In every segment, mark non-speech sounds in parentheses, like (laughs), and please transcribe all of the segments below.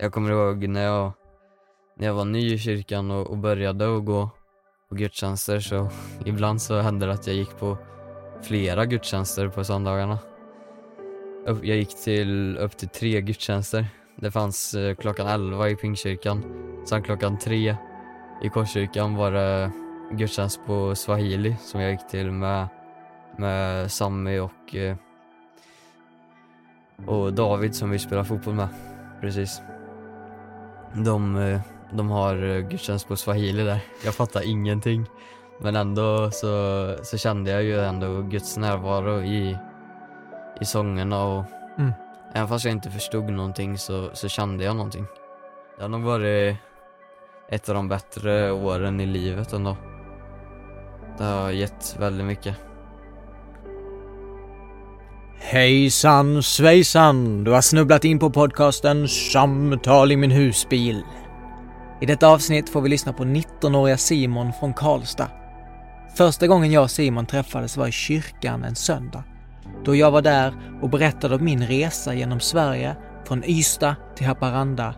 Jag kommer ihåg när jag, när jag var ny i kyrkan och, och började att gå på gudstjänster så (laughs) ibland så hände det att jag gick på flera gudstjänster på söndagarna. Jag gick till upp till tre gudstjänster. Det fanns eh, klockan 11 i Pingstkyrkan, sen klockan tre i Korskyrkan var det gudstjänst på swahili som jag gick till med, med Sammy och, eh, och David som vi spelar fotboll med. Precis. De, eh, de har eh, gudstjänst på swahili där. Jag fattar ingenting. Men ändå så, så kände jag ju ändå Guds närvaro i, i sångerna och Mm. även fast jag inte förstod någonting så, så kände jag någonting. Det har nog varit ett av de bättre åren i livet ändå. Det har gett väldigt mycket. Hejsan svejsan! Du har snubblat in på podcasten Samtal i min husbil. I detta avsnitt får vi lyssna på 19-åriga Simon från Karlstad. Första gången jag och Simon träffades var i kyrkan en söndag. Då jag var där och berättade om min resa genom Sverige, från Ystad till Haparanda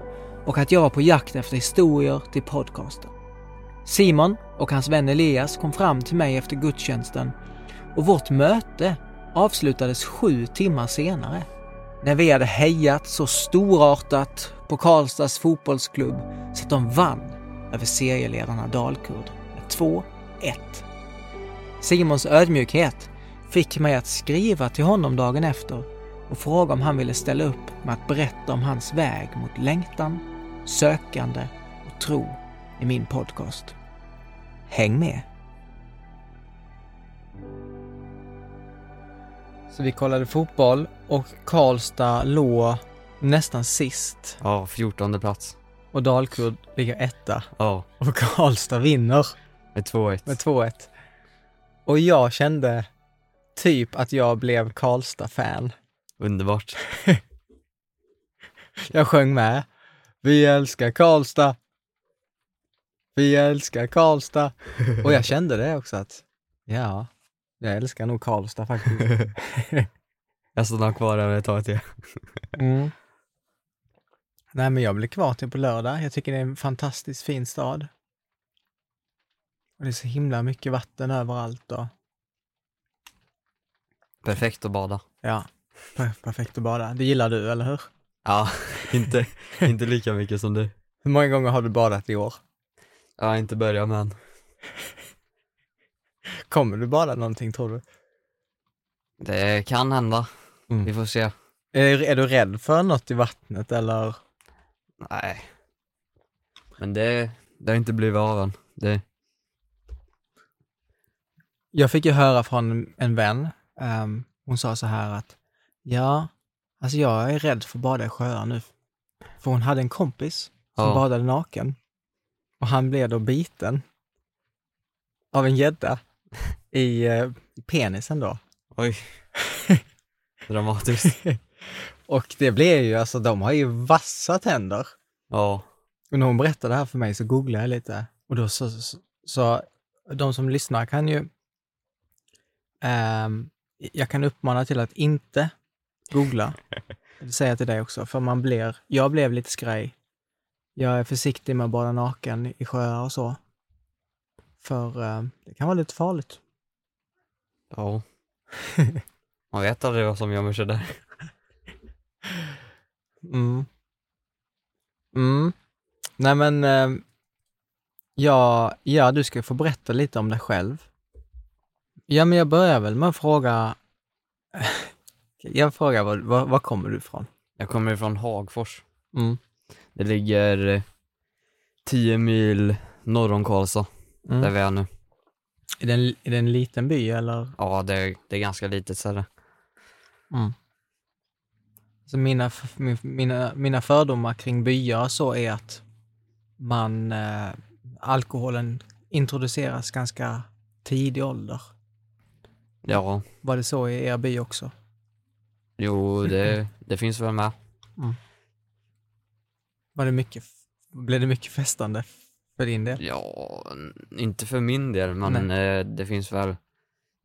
och att jag var på jakt efter historier till podcasten. Simon och hans vän Elias kom fram till mig efter gudstjänsten och vårt möte avslutades sju timmar senare. När vi hade hejat så storartat på Karlstads fotbollsklubb så att de vann över serieledarna Dalkurd med 2-1. Simons ödmjukhet fick mig att skriva till honom dagen efter och fråga om han ville ställa upp med att berätta om hans väg mot längtan, sökande och tro i min podcast. Häng med! Så vi kollade fotboll och Karlstad låg nästan sist Ja, 14 plats. och Dalkurd ligger etta Ja, och Karlstad vinner med 2-1. med 2-1. Och jag kände typ att jag blev Karlstad-fan. Underbart. (laughs) Jag sjöng med. Vi älskar Karlstad. Vi älskar Karlstad. Och jag kände det också att, ja, jag älskar nog Karlstad faktiskt. (laughs) Jag stannar kvar där ett tag till. Mm. Nej, men jag blir kvar till på lördag. Jag tycker det är en fantastiskt fin stad. Och det är så himla mycket vatten överallt och Perfekt att bada. ja, per- perfekt att bada. Det gillar du, eller hur? Ja, (laughs) inte, inte lika mycket som du. Hur många gånger har du badat i år? Jag har inte börjat än. (laughs) Kommer du bada någonting tror du? Det kan hända. Mm. Vi får se. Är, är du rädd för något i vattnet eller? Nej. Men det, det har inte blivit av än. Det, Jag fick ju höra från en vän, ehm, hon sa så här att ja, alltså jag är rädd för att bada i sjöar nu. För hon hade en kompis som Ja. badade naken och han blev då biten av en gädda i eh, penisen då. oj. (laughs) Dramatiskt. Och det blev ju, alltså de har ju vassa tänder. Ja. Och när hon berättade det här för mig så googlade jag lite och då så, så, så de som lyssnar kan ju, ehm, jag kan uppmana till att inte googla. (laughs) Det säger jag till dig också, för man blir, jag blev lite skraj. Jag är försiktig med att bada naken i sjöar och så. För ehm, det kan vara lite farligt. Ja. (laughs) Man vet aldrig vad som gömmer sig där. (laughs) Mm. Mm. Nej men, ehm, ja, ja, du ska få berätta lite om dig själv. Ja, men jag börjar väl med att fråga, (laughs) jag frågar var, var, var kommer du ifrån? Jag kommer ifrån Hagfors. Mm. Det ligger eh, 10 mil norr om Karlstad, där Mm. vi är nu. Är, det en, är det en liten by eller? Ja, det är, det är ganska litet ställe. Mm. Så mina, mina, mina fördomar kring byar så är att man, eh, alkoholen introduceras ganska tidig ålder. Ja, Var det så i er by också? jo, det, det finns väl med. Var det mycket, blev det mycket festande för din del? Ja, inte för min del, men eh, det finns väl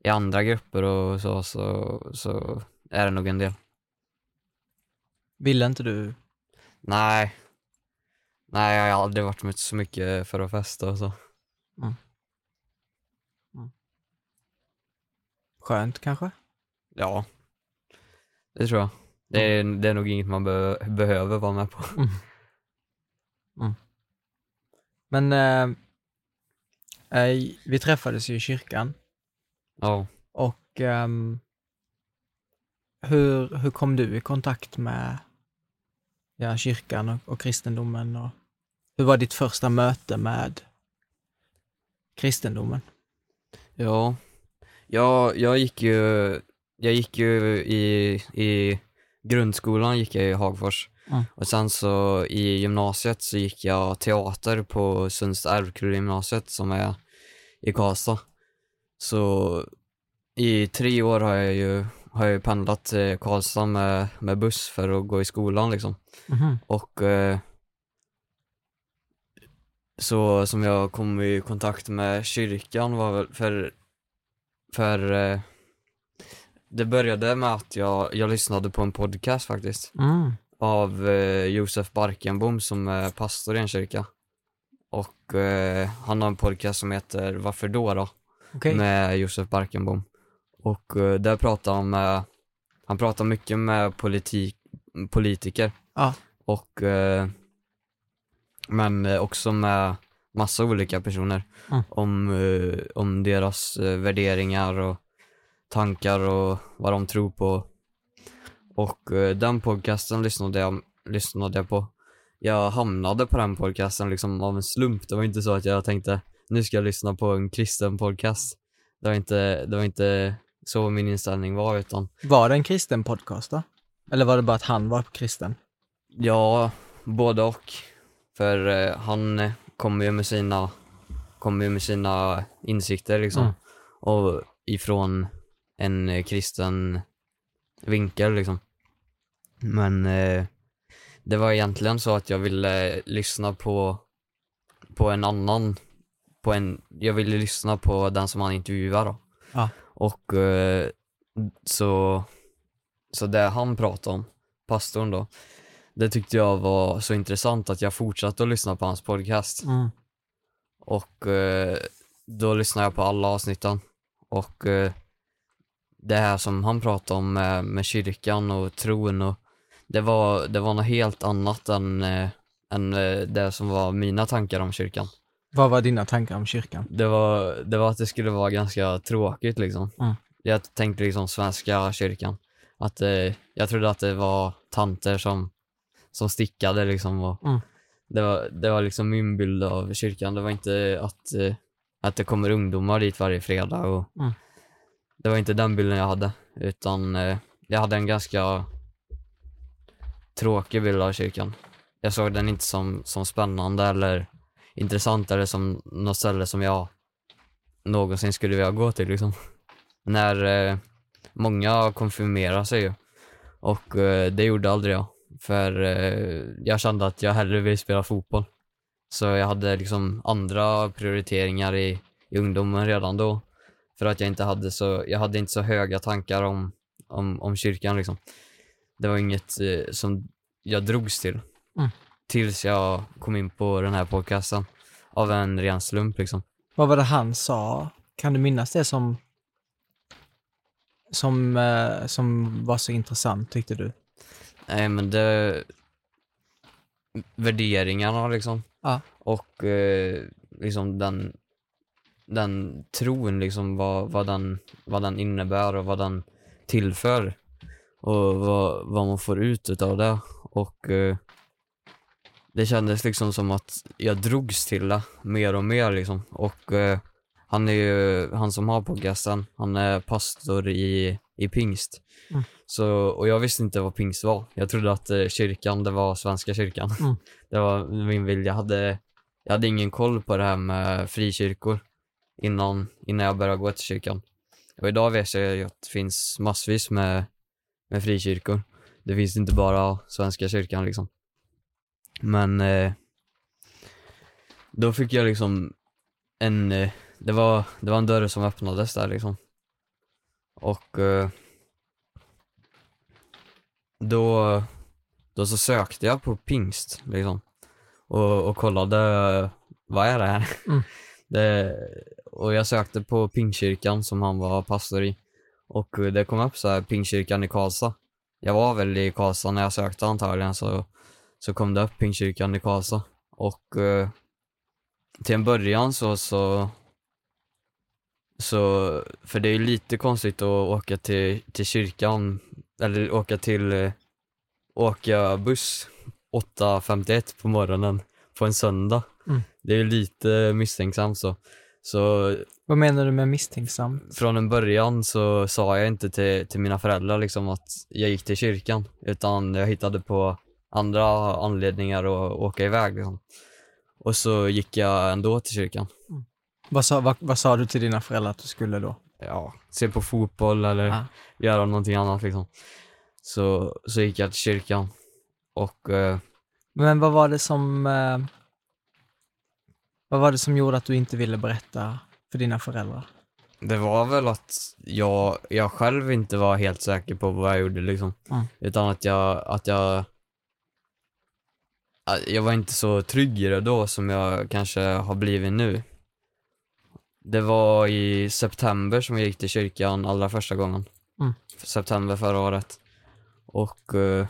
i andra grupper och så, så, så är det nog en del. Ville inte du? Nej, Nej, jag har aldrig varit med så mycket för att festa och så. Skönt kanske? Ja, det tror jag. Det är, det är nog inget man be behöver vara med på. Men eh, eh, vi träffades ju i kyrkan Ja, och ehm, hur, hur kom du i kontakt med ja, kyrkan och, och kristendomen? Och hur var ditt första möte med kristendomen? ja. Ja, jag gick ju, jag gick ju i, i grundskolan gick jag i Hagfors. Mm. Och sen så i gymnasiet så gick jag teater på Sunds Ärvkullegymnasiet som är i Karlstad. Så i tre år har jag ju, har jag pendlat till Karlstad med, med buss för att gå i skolan liksom. Och eh, så som jag kom i kontakt med kyrkan var väl för, för eh, det började med att jag, jag lyssnade på en podcast faktiskt Mm. Av eh, Josef Barkenbom som är pastor i en kyrka. Och eh, han har en podcast som heter Varför då då? Okej. med Josef Barkenbom. Och eh, där pratar han med, han pratar mycket med politik, politiker. Ja. Och, eh, men också med massa olika personer. Mm. Om, eh, om deras eh, värderingar och tankar och vad de tror på. Och eh, den podcasten lyssnade jag, lyssnade jag på. Jag hamnade på den podcasten liksom av en slump. Det var inte så att jag tänkte nu ska jag lyssna på en kristen podcast. Det var inte, det var inte så min inställning var utan Var det en kristen podcast då? Eller var det bara att han var kristen? ja, både och. För eh, han eh, kommer ju med sina, kommer ju med sina insikter liksom. Mm. Och ifrån en eh, kristen vinkel liksom. Men eh, det var egentligen så att jag ville lyssna på, på en annan, på en, jag ville lyssna på den som han intervjuar då. Ja. Och eh, så, så det han pratade om, pastorn då, det tyckte jag var så intressant att jag fortsatte att lyssna på hans podcast. Mm. Och eh, då lyssnade jag på alla avsnitten. Och eh, det här som han pratade om med, med kyrkan och tron och det var, det var något helt annat än, eh, än eh, det som var mina tankar om kyrkan. Vad var dina tankar om kyrkan? Det var, det var att det skulle vara ganska tråkigt liksom. Mm. Jag tänkte liksom svenska kyrkan. Att eh, jag trodde att det var tanter som, som stickade liksom och Mm. det, var, det var liksom min bild av kyrkan. Det var inte att, eh, att det kommer ungdomar dit varje fredag och Mm. det var inte den bilden jag hade utan eh, jag hade en ganska tråkig bild av kyrkan. Jag såg den inte som, som spännande eller intressant eller som något ställe som jag någonsin skulle vilja gå till liksom. När eh, många konfirmerar sig ju och eh, det gjorde aldrig jag för eh, jag kände att jag hellre ville spela fotboll. Så jag hade liksom andra prioriteringar i, i ungdomen redan då. För att jag inte hade så, jag hade inte så höga tankar om, om, om kyrkan liksom. Det var inget eh, som jag drogs till. Mm. Tills jag kom in på den här podcasten. Av en ren slump liksom. Vad var det han sa? Kan du minnas det som som, eh, som var så intressant tyckte du? Nej men det... Värderingarna liksom. Ja. Och eh, liksom den, den tron liksom vad, vad, den, vad den innebär och vad den tillför. Och vad, vad man får ut utav det. Och eh, det kändes liksom som att jag drogs till det mer och mer liksom. Och eh, han är ju, han som har podcasten, han är pastor i, i pingst. Mm. Så, och jag visste inte vad pingst var. Jag trodde att eh, kyrkan, det var Svenska kyrkan. Mm. (laughs) Det var min vilja. Jag hade, jag hade ingen koll på det här med frikyrkor innan, innan jag började gå till kyrkan. Och idag vet jag ju att det finns massvis med, med frikyrkor. Det finns inte bara Svenska kyrkan liksom. Men eh, då fick jag liksom en, eh, det var, det var en dörr som öppnades där liksom. Och eh, då, då så sökte jag på pingst liksom. och, och kollade, vad är det här? Mm. (laughs) Det, och jag sökte på Pingstkyrkan som han var pastor i. Och det kom upp så här, Pingstkyrkan i Karlstad. Jag var väl i Karlstad när jag sökte antagligen så, så kom det upp Pingstkyrkan i Karlstad. Och eh, till en början så, så så, för det är ju lite konstigt att åka till, till kyrkan, eller åka till, eh, åka buss 8.51 på morgonen på en söndag. Mm. Det är ju lite misstänksamt så. Så Vad menar du med misstänksam? från en början så sa jag inte till, till mina föräldrar liksom att jag gick till kyrkan, utan jag hittade på andra anledningar att åka iväg liksom. Och så gick jag ändå till kyrkan. Vad sa, vad, vad sa du till dina föräldrar att du skulle då? ja, se på fotboll eller Ja. göra någonting annat liksom. Så, så gick jag till kyrkan och eh, Men vad var det som... Eh, vad var det som gjorde att du inte ville berätta för dina föräldrar? det var väl att jag, jag själv inte var helt säker på vad jag gjorde liksom. Mm. Utan att jag, att jag jag var inte så trygg i det då som jag kanske har blivit nu. Det var i september som jag gick till kyrkan allra första gången. Mm. September förra året. Och eh,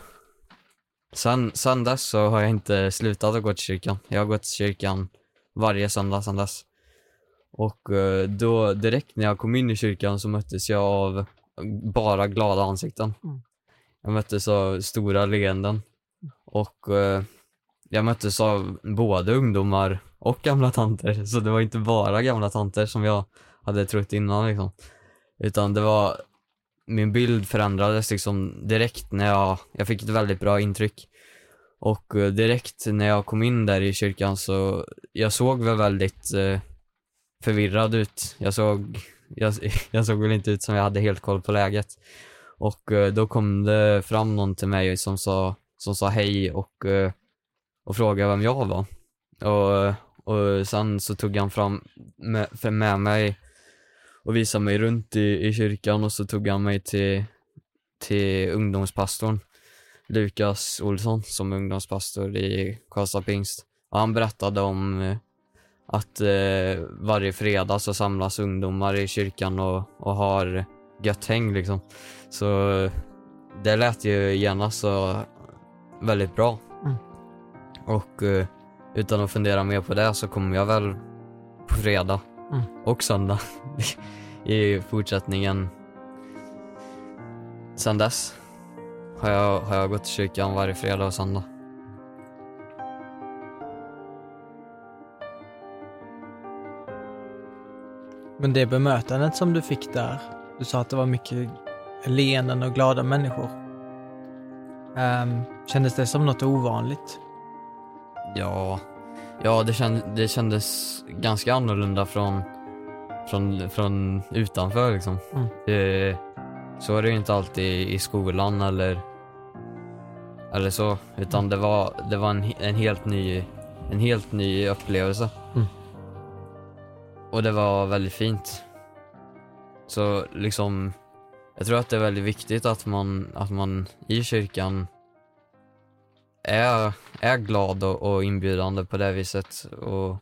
sen, sen dess så har jag inte slutat att gå till kyrkan. Jag har gått till kyrkan varje söndag sen dess. Och eh, då direkt när jag kom in i kyrkan så möttes jag av bara glada ansikten. Mm. Jag möttes av stora leenden. Och eh, jag möttes av både ungdomar och gamla tanter. Så det var inte bara gamla tanter som jag hade trott innan liksom. Utan det var, min bild förändrades liksom direkt när jag, jag fick ett väldigt bra intryck. Och eh, direkt när jag kom in där i kyrkan så, jag såg väl väldigt eh, förvirrad ut. Jag såg, jag, (laughs) jag såg väl inte ut som jag hade helt koll på läget. Och eh, då kom det fram någon till mig som sa, som sa hej och, eh, och frågade vem jag var. Och, eh, och sen så tog han fram med, med mig och visade mig runt i, i kyrkan och så tog han mig till, till ungdomspastorn Lukas Olsson som ungdomspastor i Karlstad Pingst. Och han berättade om eh, att eh, varje fredag så samlas ungdomar i kyrkan och, och har gött häng liksom. Så det lät ju genast så väldigt bra. Mm. Och eh, utan att fundera mer på det så kommer jag väl på fredag Mm. och söndag (laughs) i fortsättningen. Sen dess har jag, har jag gått till kyrkan varje fredag och söndag. Men det bemötandet som du fick där, du sa att det var mycket leenden och glada människor. Ehm, kändes det som något ovanligt? Ja, ja det, känd, det kändes ganska annorlunda från, från, från utanför liksom. Mm. Det, så är det ju inte alltid i skolan eller, eller så, utan det var, det var en, en, helt ny, en helt ny upplevelse. Mm. Och det var väldigt fint. Så liksom, jag tror att det är väldigt viktigt att man, att man i kyrkan är, är glad och, och inbjudande på det viset och,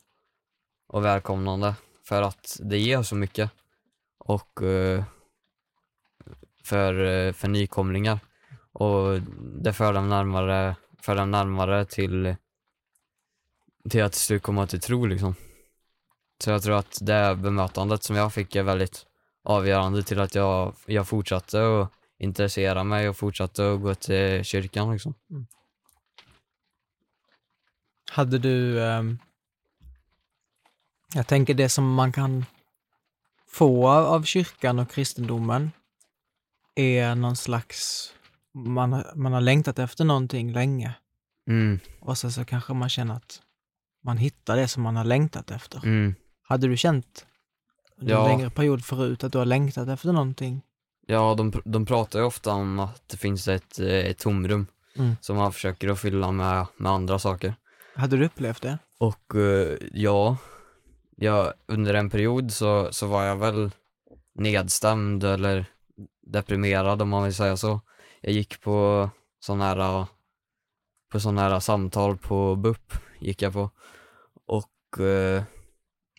och välkomnande för att det ger så mycket och eh, för, eh, för nykomlingar och det för dem närmare, för dem närmare till, till att till slut komma till tro liksom. Så jag tror att det bemötandet som jag fick är väldigt avgörande till att jag, jag fortsatte att intressera mig och fortsatte att gå till kyrkan liksom. Hade du... ehm, jag tänker det som man kan få av kyrkan och kristendomen är någon slags... Man, har- man har längtat efter någonting länge Mm, och sen så kanske man känner att man hittar det som man har längtat efter. mm. Hade du känt under en Ja. längre period förut att du har längtat efter någonting? Ja, de, de pratar ju ofta om att det finns ett, eh, ett tomrum Mm. som man försöker att fylla med, med andra saker. Hade du upplevt det? Och eh, ja, ja, under en period så, så var jag väl nedstämd eller deprimerad om man vill säga så. Jag gick på sådana här, på sån här samtal på BUP gick jag på. Och eh,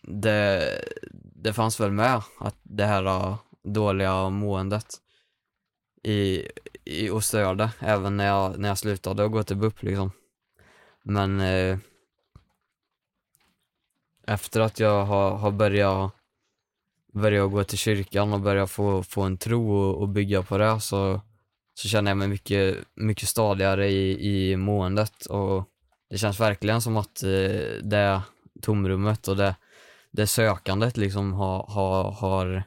det, det fanns väl med att det här dåliga måendet i, i, och störde även när jag, när jag slutade att gå till BUP liksom. Men eh, efter att jag har, har börjat, börja gå till kyrkan och börja få, få en tro och, och bygga på det så, så känner jag mig mycket, mycket stadigare i, i måendet och det känns verkligen som att eh, det tomrummet och det, det sökandet liksom har, har, har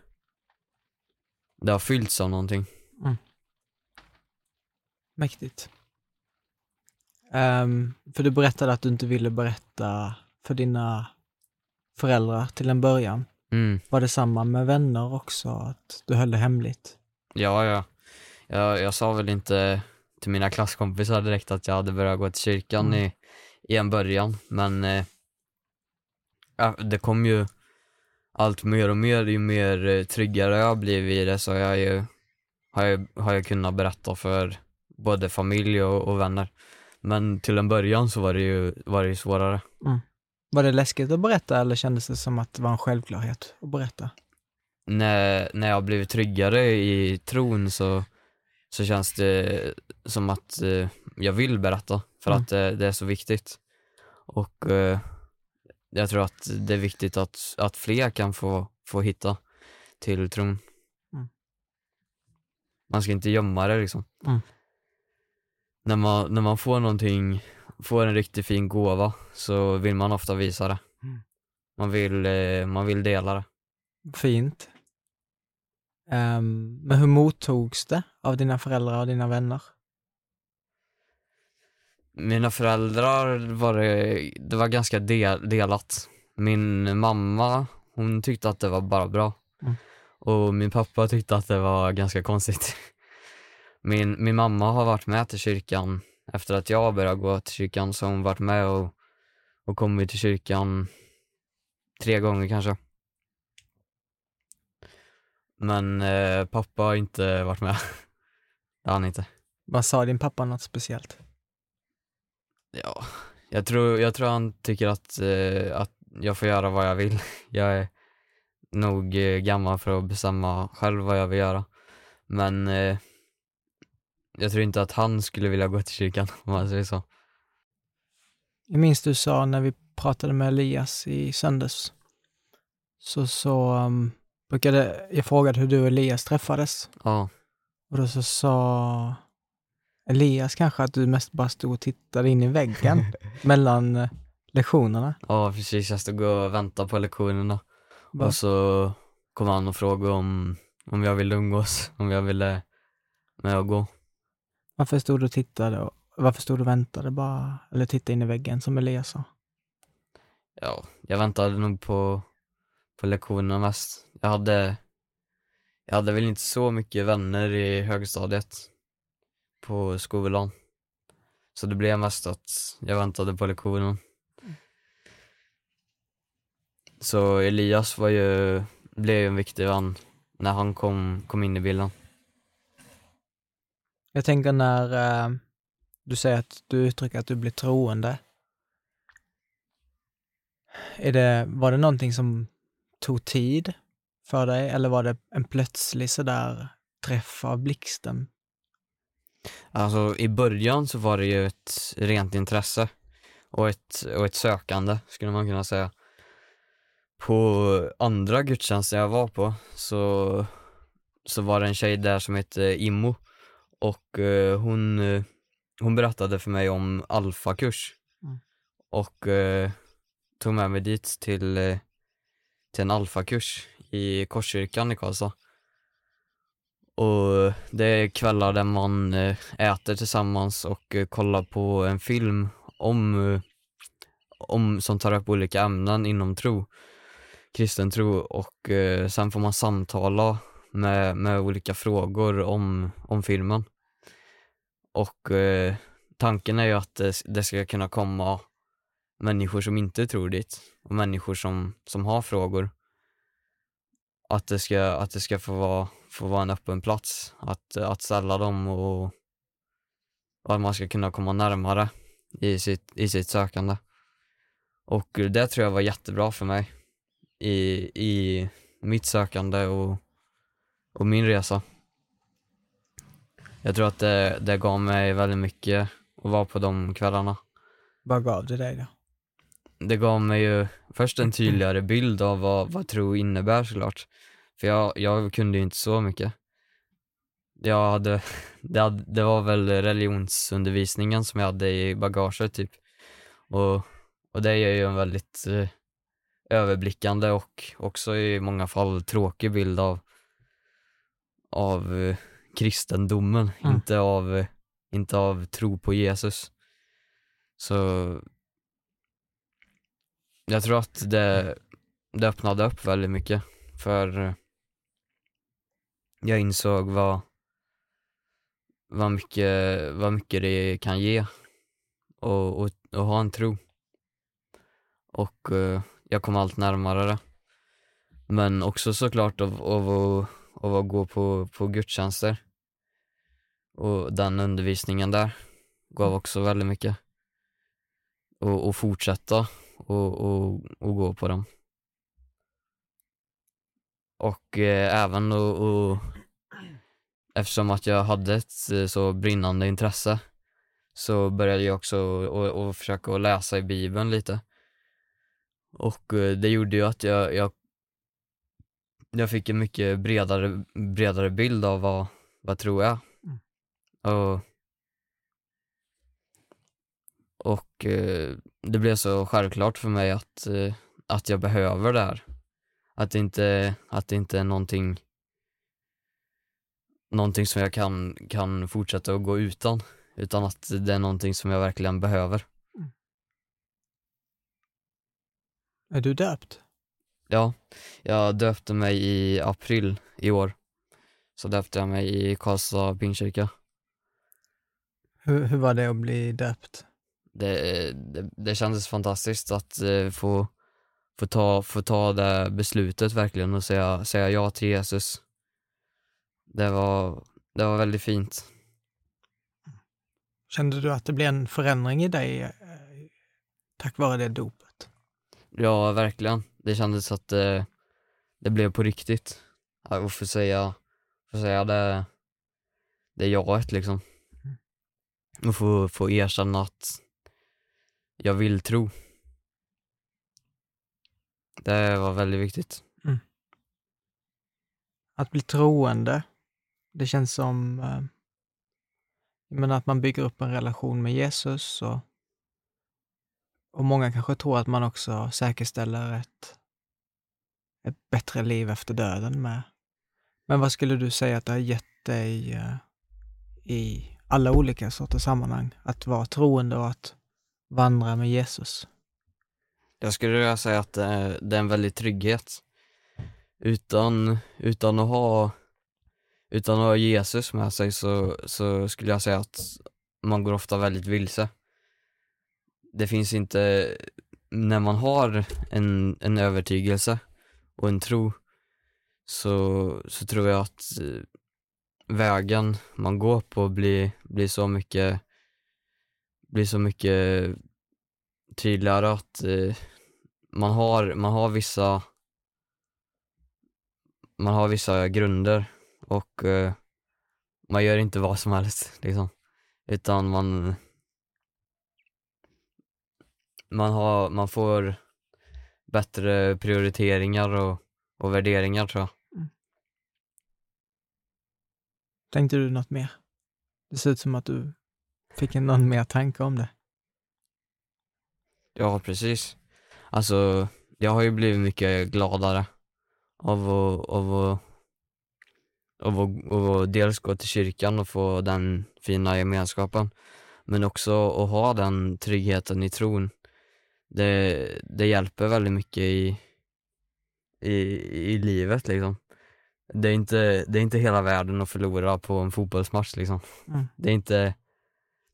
det har fyllts av någonting. Mm. Mäktigt. Um, för du berättade att du inte ville berätta för dina föräldrar till en början. Mm. Var det samma med vänner också, att du höll det hemligt? Ja, ja. Jag, jag sa väl inte till mina klasskompisar direkt att jag hade börjat gå till kyrkan Mm. i, i en början, men eh, det kom ju allt mer och mer, ju mer eh, tryggare jag blivit i det så jag ju, har jag, har jag kunnat berätta för både familj och, och vänner. Men till en början så var det ju, var det ju svårare. Var det läskigt att berätta eller kändes det som att det var en självklarhet att berätta? när, när jag blivit tryggare i tron så, så känns det som att eh, jag vill berätta för Mm. att det, det är så viktigt. Och eh, jag tror att det är viktigt att, att fler kan få, få hitta till tron. Mm. Man ska inte gömma det liksom. Mm. När, man, när man får någonting, får en riktigt fin gåva så vill man ofta visa det. Mm. Man, vill, eh, man vill dela det. Fint. Ehm, men hur mottogs det av dina föräldrar och dina vänner? Mina föräldrar var det, det var ganska del, delat. Min mamma, hon tyckte att det var bara bra. Mm. Och min pappa tyckte att det var ganska konstigt. (laughs) Min, min mamma har varit med till kyrkan efter att jag började gå till kyrkan så har hon varit med och, och kommit till kyrkan tre gånger kanske. Men eh, pappa har inte varit med. (laughs) Det har han inte. Vad sa din pappa något speciellt? Ja, jag tror, jag tror han tycker att, eh, att jag får göra vad jag vill. (laughs) Jag är nog eh, gammal för att bestämma själv vad jag vill göra. Men eh, jag tror inte att han skulle vilja gå till kyrkan (laughs) om man säger så. Jag minns du sa när vi pratade med Elias i söndags, så, så um, brukade, jag frågade hur du och Elias träffades Ja, och då så sa Elias kanske att du mest bara stod och tittade in i väggen (laughs) mellan eh, lektionerna. ja precis. Jag stod och väntade på lektionerna Va? och så kom han och frågade om, om jag ville umgås, om jag ville med och gå. Varför stod du och tittade? Och, varför stod du och väntade bara, eller tittade in i väggen som Elias sa? Ja, jag väntade nog på, på lektionerna mest. Jag hade, jag hade väl inte så mycket vänner i högstadiet på skolan. Så det blev mest att jag väntade på lektionen. Så Elias var ju, blev ju en viktig vän när han kom, kom in i bilden. Jag tänker när eh, du säger att du uttrycker att du blir troende. Är det, var det någonting som tog tid för dig eller var det en plötslig sådär träff av blixten? Alltså i början så var det ju ett rent intresse och ett, och ett sökande skulle man kunna säga. På andra gudstjänster jag var på så, så var det en tjej där som hette Immo och eh, hon, eh, hon berättade för mig om alfakurs Mm. och eh, tog med mig dit till, eh, till en alfakurs i Korskyrkan i Karlstad. Och det är kvällar där man eh, äter tillsammans och eh, kollar på en film om, eh, om som tar upp olika ämnen inom tro, kristen tro och eh, sen får man samtala med, med olika frågor om, om filmen. Och eh, tanken är ju att det, det ska kunna komma människor som inte tror dit och människor som, som har frågor. Att det ska, att det ska få vara, få vara en öppen plats, att, att ställa dem och, och att man ska kunna komma närmare i sitt, i sitt sökande. Och det tror jag var jättebra för mig i, i mitt sökande och, och min resa. Jag tror att det, det gav mig väldigt mycket att vara på de kvällarna. Vad gav det dig då? Det gav mig ju först en tydligare bild av vad, vad tro innebär såklart. För jag, jag kunde ju inte så mycket. Jag hade, (laughs) det, hade, det var väl religionsundervisningen som jag hade i bagaget typ. Och, och det ger ju en väldigt eh, överblickande och också i många fall tråkig bild av, av eh, kristendomen, Mm. inte, av, eh, inte av tro på Jesus. Så jag tror att det, det öppnade upp väldigt mycket för eh, jag insåg vad, vad, mycket, vad mycket det kan ge och, och, och ha en tro. Och jag kom allt närmare det. Men också såklart av, av, att- att gå på, på gudstjänster. Och den undervisningen där gav också väldigt mycket. Och, och fortsätta och, och, och gå på dem. Och eh, även och, och eftersom att jag hade ett eh, så brinnande intresse så började jag också och, och försöka läsa i bibeln lite. Och eh, det gjorde ju att jag, jag, jag fick en mycket bredare, bredare bild av vad, vad tro är. Mm. Och, och eh, det blev så självklart för mig att, eh, att jag behöver det här. Att det inte, att det inte är någonting någonting som jag kan, kan fortsätta att gå utan, utan att det är någonting som jag verkligen behöver. Är du döpt? Ja, jag döpte mig i april i år. Så döpte jag mig i Karlstad Pingstkyrka. Hur, hur var det att bli döpt? Det, det, det kändes fantastiskt att eh, få, få, ta, få ta det beslutet verkligen och säga, säga ja till Jesus. Det var, det var väldigt fint. Kände du att det blev en förändring i dig eh, tack vare det dopet? Ja, verkligen. Det kändes att det, det blev på riktigt. Att få säga, få säga det, det jaet liksom. Och få, få erkänna att jag vill tro. Det var väldigt viktigt. Mm. Att bli troende, det känns som eh, att man bygger upp en relation med Jesus och, och många kanske tror att man också säkerställer ett, ett bättre liv efter döden med. Men vad skulle du säga att det har gett dig eh, i alla olika sorters sammanhang? Att vara troende och att vandra med Jesus? Jag skulle vilja säga att det är, det är en väldig trygghet. Utan, utan att ha utan att ha Jesus med sig så, så skulle jag säga att man går ofta väldigt vilse. Det finns inte, när man har en, en övertygelse och en tro så, så tror jag att eh, vägen man går på blir, blir så mycket blir så mycket tydligare att eh, man har, man har vissa man har vissa grunder och eh, man gör inte vad som helst liksom. Utan man man, har, man får bättre prioriteringar och, och värderingar tror jag. Tänkte du något mer? Det ser ut som att du fick någon mer tanke om det. Ja, precis. Alltså, jag har ju blivit mycket gladare av att, av att, av att, av att dels gå till kyrkan och få den fina gemenskapen, men också att ha den tryggheten i tron. Det, det hjälper väldigt mycket i, i, i livet liksom. Det är, inte, det är inte hela världen att förlora på en fotbollsmatch liksom. Mm. Det är inte,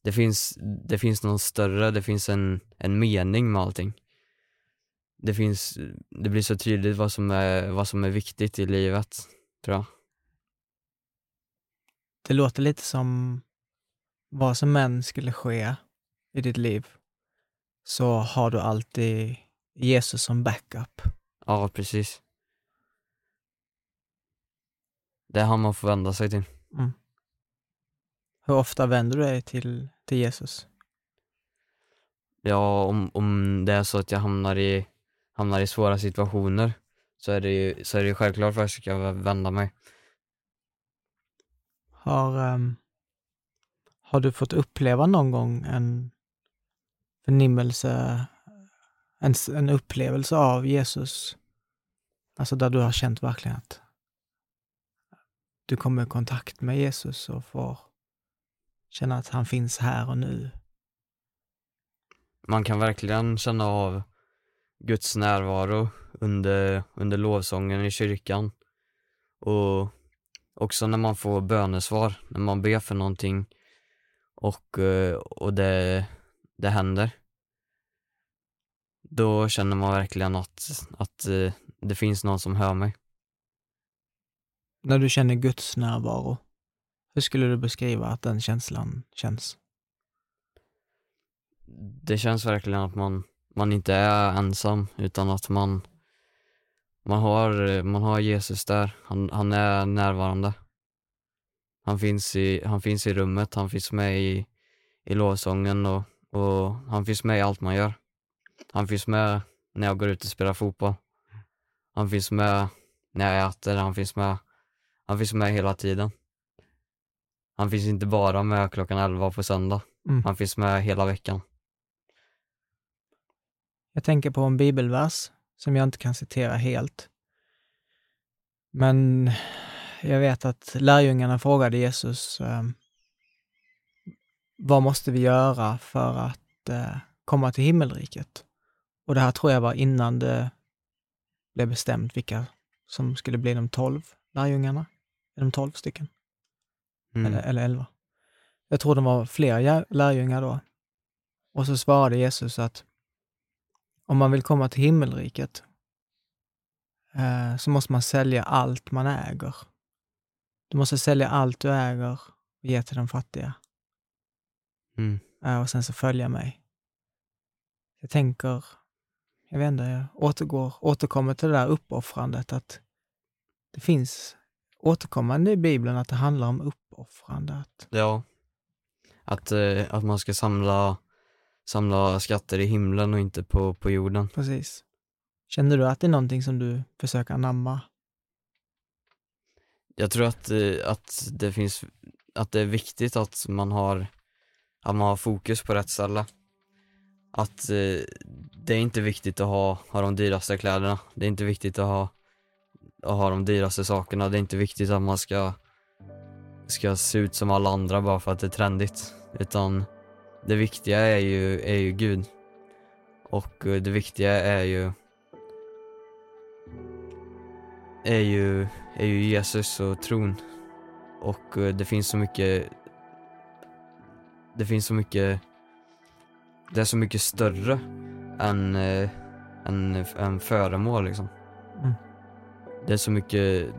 det finns, det finns någon större, det finns en, en mening med allting. Det finns, det blir så tydligt vad som är, vad som är viktigt i livet, tror jag. Det låter lite som vad som än skulle ske i ditt liv så har du alltid Jesus som backup. Ja, precis. Det är han man får vända sig till. Hur ofta vänder du dig till, till Jesus? Ja, om, om det är så att jag hamnar i, hamnar i svåra situationer så är det ju så är det självklart jag ska vända mig. Har, ehm, har du fått uppleva någon gång en förnimmelse, en, en upplevelse av Jesus? Alltså där du har känt verkligen att du kommer i kontakt med Jesus och får känna att han finns här och nu. Man kan verkligen känna av Guds närvaro under, under lovsången i kyrkan. Och också när man får bönesvar, när man ber för någonting och, eh, och det, det händer. Då känner man verkligen att, att eh, det finns någon som hör mig. När du känner Guds närvaro, hur skulle du beskriva att den känslan känns? Det känns verkligen att man, man inte är ensam utan att man, man, har, man har Jesus där. Han, han är närvarande. Han finns, i, han finns i rummet, han finns med i, i lovsången och, och han finns med i allt man gör. Han finns med när jag går ut och spelar fotboll. Han finns med när jag äter, han finns med, han finns med hela tiden. Han finns inte bara med klockan 11 på söndag, Mm. han finns med hela veckan. Jag tänker på en bibelvers som jag inte kan citera helt. Men jag vet att lärjungarna frågade Jesus, eh, vad måste vi göra för att eh, komma till himmelriket? Och det här tror jag var innan det blev bestämt vilka som skulle bli de tolv lärjungarna. Är de tolv stycken? Mm. Eller, eller elva? Jag tror de var fler lärjungar då. Och så svarade Jesus att om man vill komma till himmelriket eh, så måste man sälja allt man äger. Du måste sälja allt du äger och ge till de fattiga. Mm. Eh, och sen så följa mig. Jag tänker, jag vet inte, jag återgår, återkommer till det där uppoffrandet att det finns återkommande i Bibeln att det handlar om uppoffrande. Att, Ja. Att, eh, att man ska samla, samla skatter i himlen och inte på, på jorden. precis. Känner du att det är någonting som du försöker anamma? Jag tror att, eh, att det finns, att det är viktigt att man har, att man har fokus på rätt ställe. Att eh, det är inte viktigt att ha, ha de dyraste kläderna. Det är inte viktigt att ha, att ha de dyraste sakerna. Det är inte viktigt att man ska, ska se ut som alla andra bara för att det är trendigt. Utan det viktiga är ju, är ju Gud. Och eh, det viktiga är ju är ju, är ju Jesus och tron. Och eh, det finns så mycket det finns så mycket Det är så mycket större än, eh, än, än föremål liksom. Mm. Det är så mycket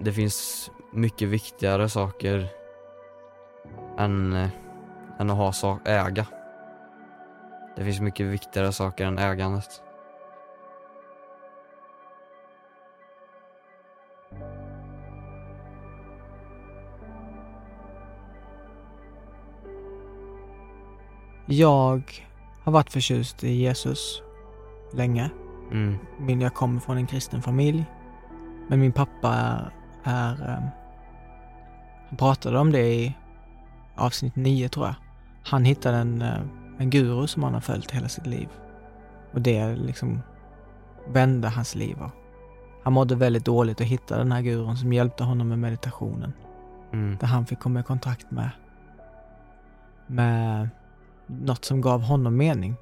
Det finns mycket viktigare saker än, eh, än att ha sak, äga. Det finns mycket viktigare saker än ägandet. Jag har varit förtjust i Jesus länge. Mm, Min, jag kommer från en kristen familj. Men min pappa är, ehm, han pratade om det i avsnitt nio tror jag. Han hittade en, eh, en guru som han har följt hela sitt liv. Och det liksom vände hans liv. Han mådde väldigt dåligt och hittade den här gurun som hjälpte honom med meditationen. mm, Där han fick komma i kontakt med, med något som gav honom mening.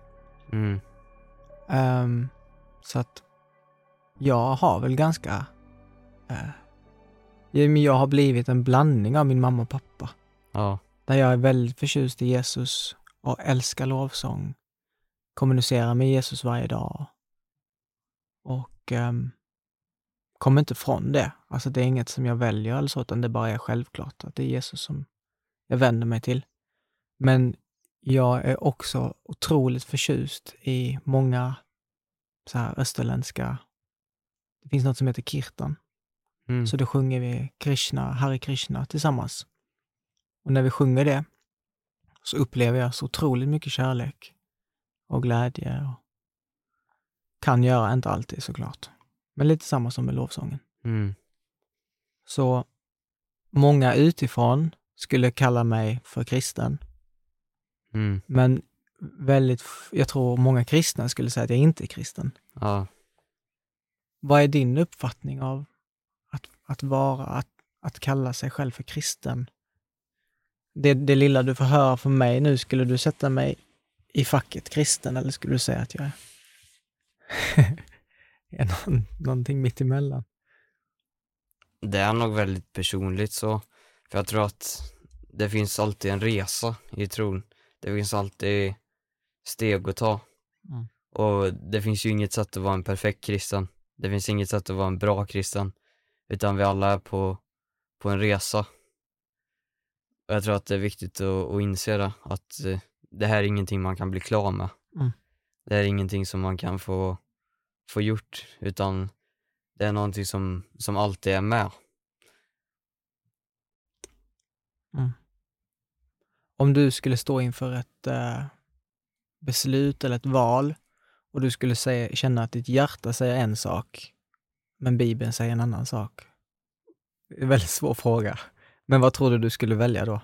mm, Ehm, så att jag har väl ganska... Uh, jag har blivit en blandning av min mamma och pappa. ja, Där jag är väldigt förtjust i Jesus och älskar lovsång. Kommunicerar med Jesus varje dag. Och um, kommer inte från det. Alltså det är inget som jag väljer eller så, utan det bara är självklart att det är Jesus som jag vänder mig till. Men jag är också otroligt förtjust i många så här österländska, det finns något som heter kirtan. Mm. Så då sjunger vi Krishna, Hare Krishna tillsammans. Och när vi sjunger det så upplever jag så otroligt mycket kärlek och glädje. Och kan göra, inte alltid såklart. Men lite samma som med lovsången. Mm. Så många utifrån skulle kalla mig för kristen. Mm. Men väldigt, jag tror många kristna skulle säga att jag inte är kristen. Ja. Vad är din uppfattning av att, att vara, att, att kalla sig själv för kristen? Det, det lilla du får höra från mig nu, skulle du sätta mig i facket kristen eller skulle du säga att jag är, (laughs) är någon, någonting mitt emellan? Det är nog väldigt personligt så. För jag tror att det finns alltid en resa i tron. Det finns alltid steg att ta. Mm. Och det finns ju inget sätt att vara en perfekt kristen. Det finns inget sätt att vara en bra kristen. Utan vi alla är på, på en resa. Och jag tror att det är viktigt att, att inse det. Att eh, det här är ingenting man kan bli klar med. Mm. Det här är ingenting som man kan få, få gjort. Utan det är någonting som, som alltid är med. Om du skulle stå inför ett eh, beslut eller ett val och du skulle säga, känna att ditt hjärta säger en sak, men Bibeln säger en annan sak. Det är en väldigt svår fråga. Men vad tror du du skulle välja då?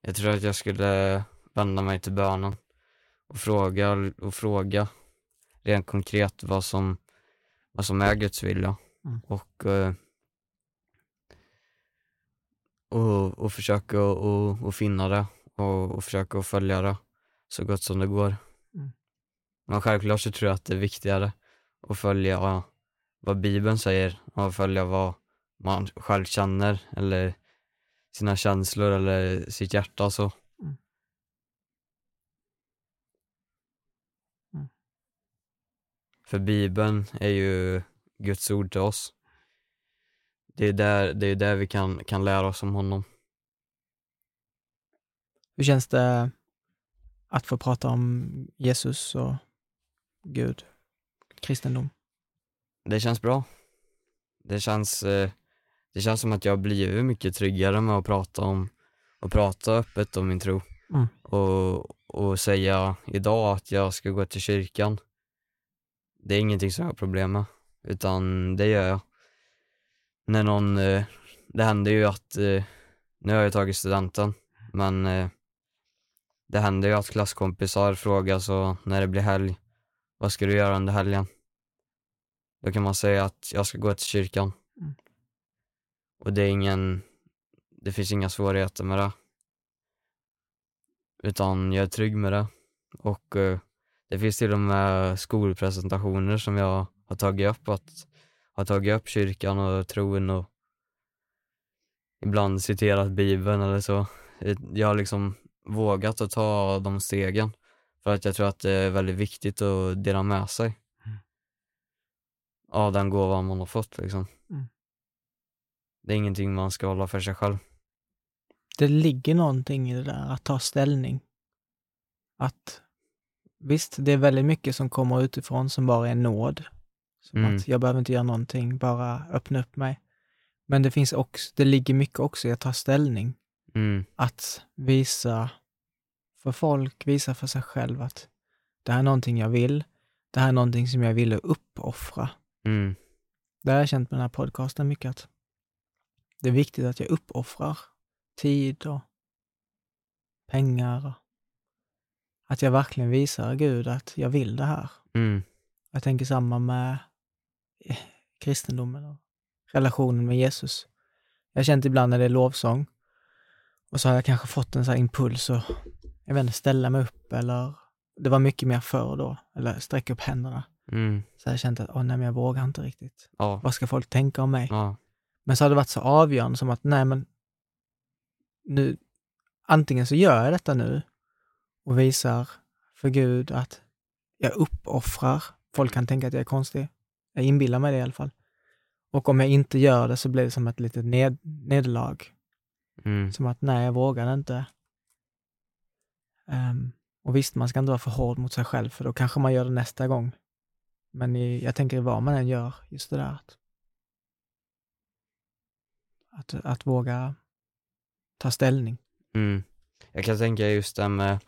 Jag tror att jag skulle vända mig till bönen och fråga, och fråga rent konkret vad som, vad som är Guds vilja Mm. och, eh, och, och försöka och, och finna det och, och försöka att följa det så gott som det går. Mm. Men självklart så tror jag att det är viktigare att följa vad Bibeln säger och följa vad man själv känner eller sina känslor eller sitt hjärta så. Mm. Mm. För Bibeln är ju Guds ord till oss. Det är där, det är där vi kan, kan lära oss om honom. Hur känns det att få prata om Jesus och Gud, kristendom? Det känns bra. Det känns, eh, det känns som att jag blivit mycket tryggare med att prata om och prata öppet om min tro. Mm. Och, och säga idag att jag ska gå till kyrkan. Det är ingenting som jag har problem med, utan det gör jag. När någon, eh, det händer ju att, eh, nu har jag tagit studenten, men eh, det händer ju att klasskompisar frågar så när det blir helg, vad ska du göra under helgen? Då kan man säga att jag ska gå till kyrkan. Mm. Och det är ingen, det finns inga svårigheter med det. Utan jag är trygg med det. Och det finns till och med skolpresentationer som jag har tagit upp, att har tagit upp kyrkan och tron och ibland citerat bibeln eller så. Jag har liksom vågat att ta de stegen för att jag tror att det är väldigt viktigt att dela med sig Mm. av den gåvan man har fått liksom. Mm. Det är ingenting man ska hålla för sig själv. Det ligger någonting i det där att ta ställning. Att visst, det är väldigt mycket som kommer utifrån som bara är nåd. Som Mm. att jag behöver inte göra någonting, bara öppna upp mig. Men det finns också, det ligger mycket också i att ta ställning. Mm, Att visa för folk, visa för sig själv att det här är någonting jag vill. Det här är någonting som jag ville uppoffra. mm, Det har jag känt med den här podcasten mycket att det är viktigt att jag uppoffrar tid och pengar. Och att jag verkligen visar Gud att jag vill det här. mm, Jag tänker samma med kristendomen och relationen med Jesus. Jag har känt ibland när det är lovsång och så har jag kanske fått en här impuls och jag vet inte, ställa mig upp eller det var mycket mer förr då, eller sträcka upp händerna. mm, Så jag känt att, åh nej men jag vågar inte riktigt. ja, Vad ska folk tänka om mig? ja, Men så har det varit så avgörande som att, nej men nu, antingen så gör jag detta nu och visar för Gud att jag uppoffrar. Folk kan tänka att jag är konstig. Jag inbillar mig det i alla fall. Och om jag inte gör det så blir det som ett litet ned, nederlag. mm, Som att, nej, jag vågar inte. Ehm, och visst, man ska inte vara för hård mot sig själv, för då kanske man gör det nästa gång. Men i, jag tänker vad man än gör, just det där att, att, att våga ta ställning. Mm. Jag kan tänka just det med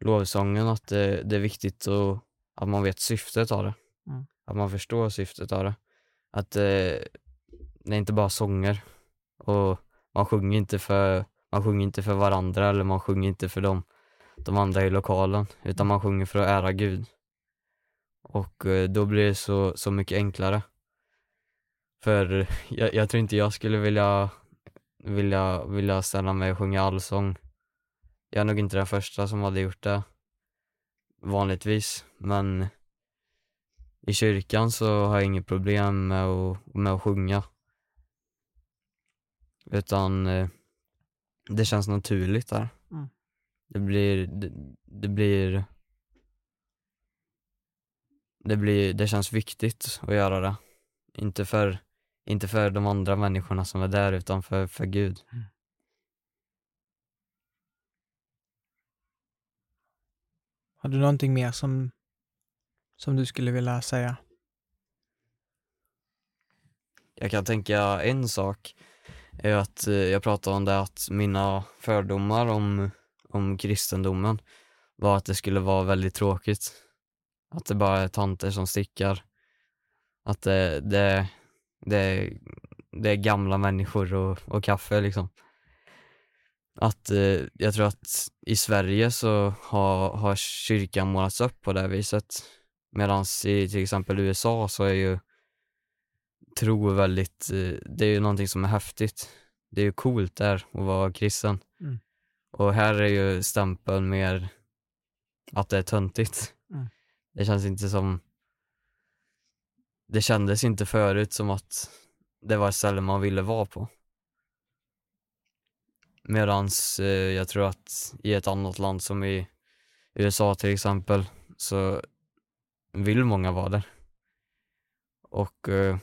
lovsången, att det, det är viktigt att, att man vet syftet av det. Mm. Att man förstår syftet av det. Att eh, det är inte bara sånger och man sjunger inte för, man sjunger inte för varandra eller man sjunger inte för dem, de andra i lokalen, utan man sjunger för att ära Gud. Och eh, då blir det så, så mycket enklare. För jag, jag tror inte jag skulle vilja, vilja, vilja ställa mig och sjunga allsång. Jag är nog inte den första som hade gjort det vanligtvis, men i kyrkan så har jag inget problem med att, med att sjunga. Utan eh, det känns naturligt där. Mm. Det blir, det, det blir det blir, det känns viktigt att göra det. Inte för, inte för de andra människorna som är där utan för, för Gud. Har du någonting mer som, som du skulle vilja säga? Jag kan tänka en sak är att eh, jag pratade om det att mina fördomar om, om kristendomen var att det skulle vara väldigt tråkigt. Att det bara är tanter som stickar. Att det, det, det, det är gamla människor och, och kaffe liksom. Att eh, jag tror att i Sverige så har, har kyrkan målats upp på det viset. Medan i till exempel USA så är ju tro väldigt, eh, det är ju någonting som är häftigt. Det är ju coolt där att vara kristen. Mm. Och här är ju stämpeln mer att det är töntigt. Mm. Det känns inte som, det kändes inte förut som att det var ett ställe man ville vara på. Medans eh, jag tror att i ett annat land som i USA till exempel så vill många vara där. Och eh,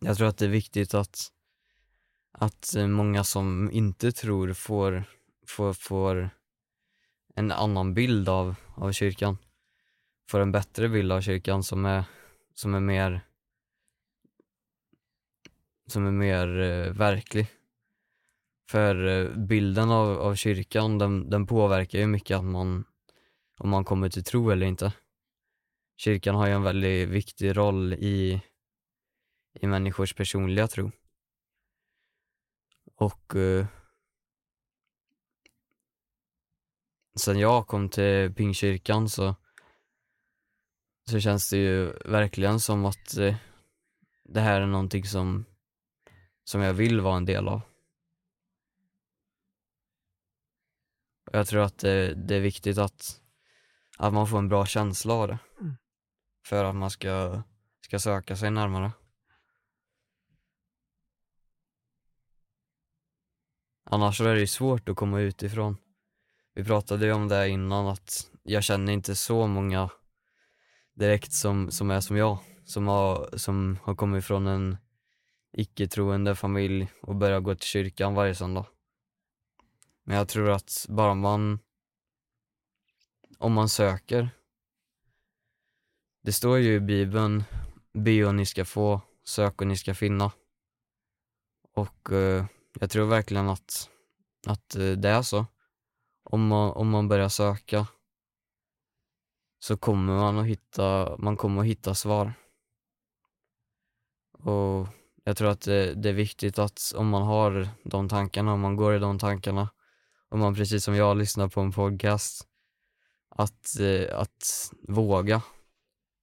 jag tror att det är viktigt att, att eh, många som inte tror får, får, får en annan bild av, av kyrkan. Får en bättre bild av kyrkan som är, som är mer som är mer eh, verklig. För eh, bilden av, av kyrkan, den, den påverkar ju mycket att man, om man kommer till tro eller inte. Kyrkan har ju en väldigt viktig roll i, i människors personliga tro. Och eh, sen jag kom till Pingkyrkan så, så känns det ju verkligen som att eh, det här är någonting som, som jag vill vara en del av. Jag tror att det, det är viktigt att, att man får en bra känsla av det. Mm. För att man ska, ska söka sig närmare. Annars är det svårt att komma utifrån. Vi pratade ju om det innan att jag känner inte så många direkt som, som är som jag. Som har, som har kommit från en icke-troende familj och börjat gå till kyrkan varje söndag. Men jag tror att bara man, om man söker, det står ju i bibeln, be och ni ska få, sök och ni ska finna. Och eh, jag tror verkligen att, att eh, det är så. Om man, om man börjar söka så kommer man att hitta, man kommer att hitta svar. Och jag tror att det, det är viktigt att om man har de tankarna, om man går i de tankarna, om man precis som jag lyssnar på en podcast, att, eh, att våga.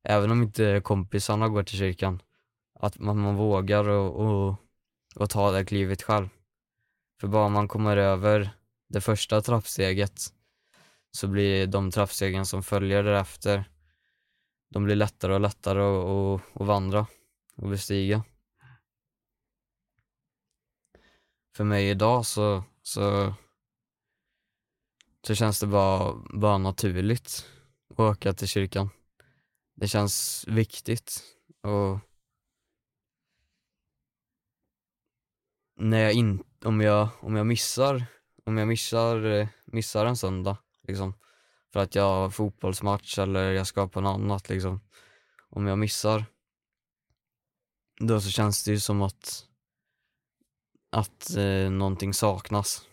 Även om inte kompisarna går till kyrkan, att man, man vågar och, och, och ta det klivet själv. För bara man kommer över det första trappsteget så blir de trappstegen som följer därefter, de blir lättare och lättare att, att vandra och bestiga. För mig idag så, så, så känns det bara, bara naturligt att åka till kyrkan. Det känns viktigt och när jag in, om, jag, om jag missar om jag missar, missar en söndag liksom, för att jag har fotbollsmatch eller jag ska på något annat liksom. Om jag missar, då så känns det ju som att, att eh, någonting saknas.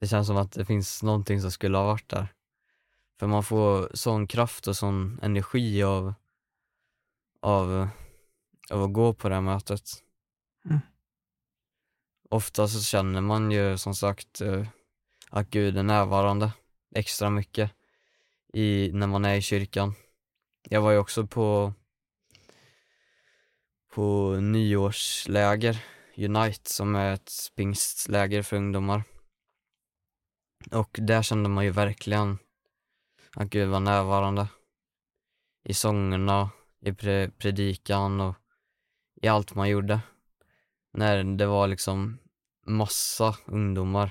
Det känns som att det finns någonting som skulle ha varit där. För man får sån kraft och sån energi av, av, av att gå på det här mötet. Mm. Ofta så känner man ju som sagt eh, att Gud är närvarande extra mycket i, när man är i kyrkan. Jag var ju också på, på nyårsläger, Unite, som är ett pingstläger för ungdomar. Och där kände man ju verkligen att Gud var närvarande. I sångerna, i pre predikan och i allt man gjorde. När det var liksom massa ungdomar,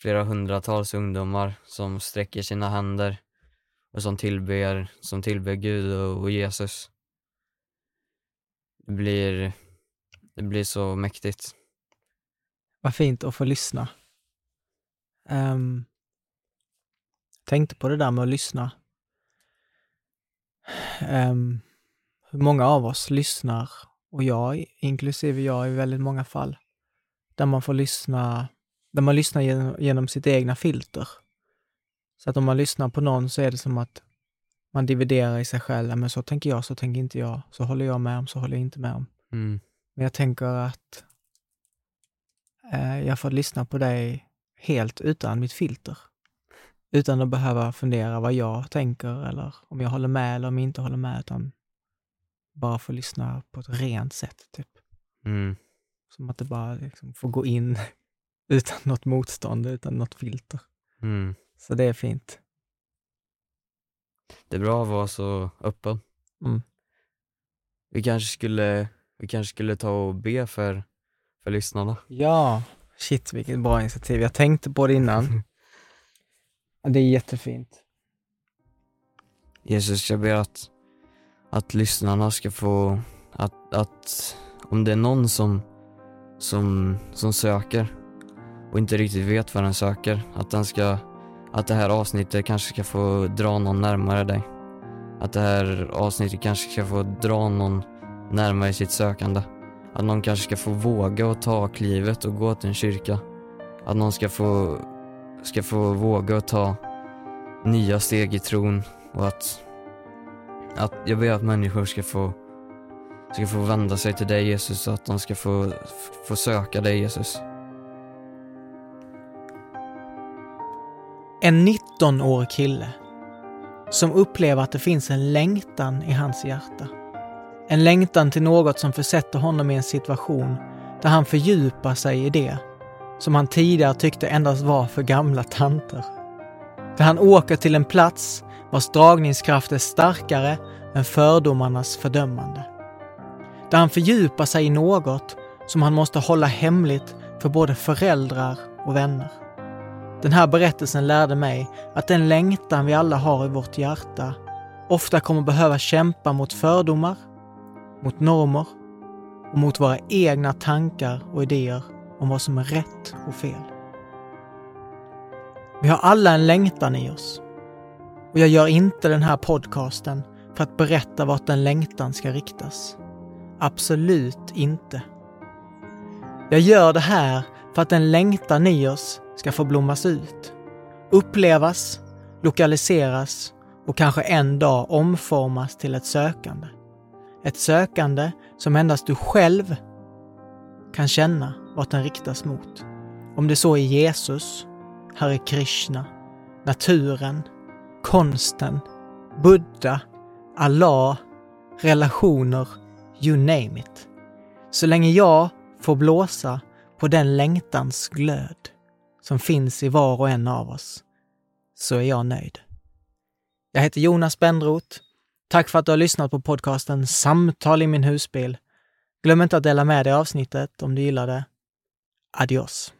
flera hundratals ungdomar som sträcker sina händer och som tillber, som tillber Gud och, och Jesus. Det blir, det blir så mäktigt. Vad fint att få lyssna. Um, tänkte på det där med att lyssna. Um, hur många av oss lyssnar, och jag, inklusive jag i väldigt många fall, där man får lyssna, där man lyssnar genom, genom sitt egna filter. Så att om man lyssnar på någon så är det som att man dividerar i sig själv. Men så tänker jag, så tänker inte jag. Så håller jag med om, så håller jag inte med om. Mm. Men jag tänker att eh, jag får lyssna på dig helt utan mitt filter. Utan att behöva fundera vad jag tänker eller om jag håller med eller om jag inte håller med, utan bara få lyssna på ett rent sätt. Typ. Mm. Som att det bara liksom får gå in (laughs) utan något motstånd, utan något filter. Mm. Så det är fint. Det är bra att vara så öppen. Mm. Vi kanske skulle, vi kanske skulle ta och be för, för lyssnarna. Ja, shit vilket bra initiativ. Jag tänkte på det innan. Ja, det är jättefint. Jesus, jag ber att, att lyssnarna ska få, att, att om det är någon som, som, som söker och inte riktigt vet vad den söker, att den ska, att det här avsnittet kanske ska få dra någon närmare dig. Att det här avsnittet kanske ska få dra någon närmare sitt sökande. Att någon kanske ska få våga och ta klivet och gå till en kyrka. Att någon ska få, ska få våga och ta nya steg i tron och att, att jag ber att människor ska få, ska få vända sig till dig Jesus och att de ska få, få söka dig Jesus. En 19-årig kille som upplever att det finns en längtan i hans hjärta. En längtan till något som försätter honom i en situation där han fördjupar sig i det som han tidigare tyckte endast var för gamla tanter. Där han åker till en plats vars dragningskraft är starkare än fördomarnas fördömande. Där han fördjupar sig i något som han måste hålla hemligt för både föräldrar och vänner. Den här berättelsen lärde mig att den längtan vi alla har i vårt hjärta ofta kommer behöva kämpa mot fördomar, mot normer och mot våra egna tankar och idéer om vad som är rätt och fel. Vi har alla en längtan i oss. Och jag gör inte den här podcasten för att berätta vart den längtan ska riktas. Absolut inte. Jag gör det här för att den längtan i oss ska få blommas ut. Upplevas, lokaliseras och kanske en dag omformas till ett sökande. Ett sökande som endast du själv kan känna vart den riktas mot. Om det så är Jesus, Hare Krishna, naturen, konsten, Buddha, Allah, relationer, you name it. Så länge jag får blåsa på den längtans glöd som finns i var och en av oss, så är jag nöjd. Jag heter Jonas Benroth. Tack för att du har lyssnat på podcasten Samtal i min husbil. Glöm inte att dela med dig avsnittet om du gillar det. Adios!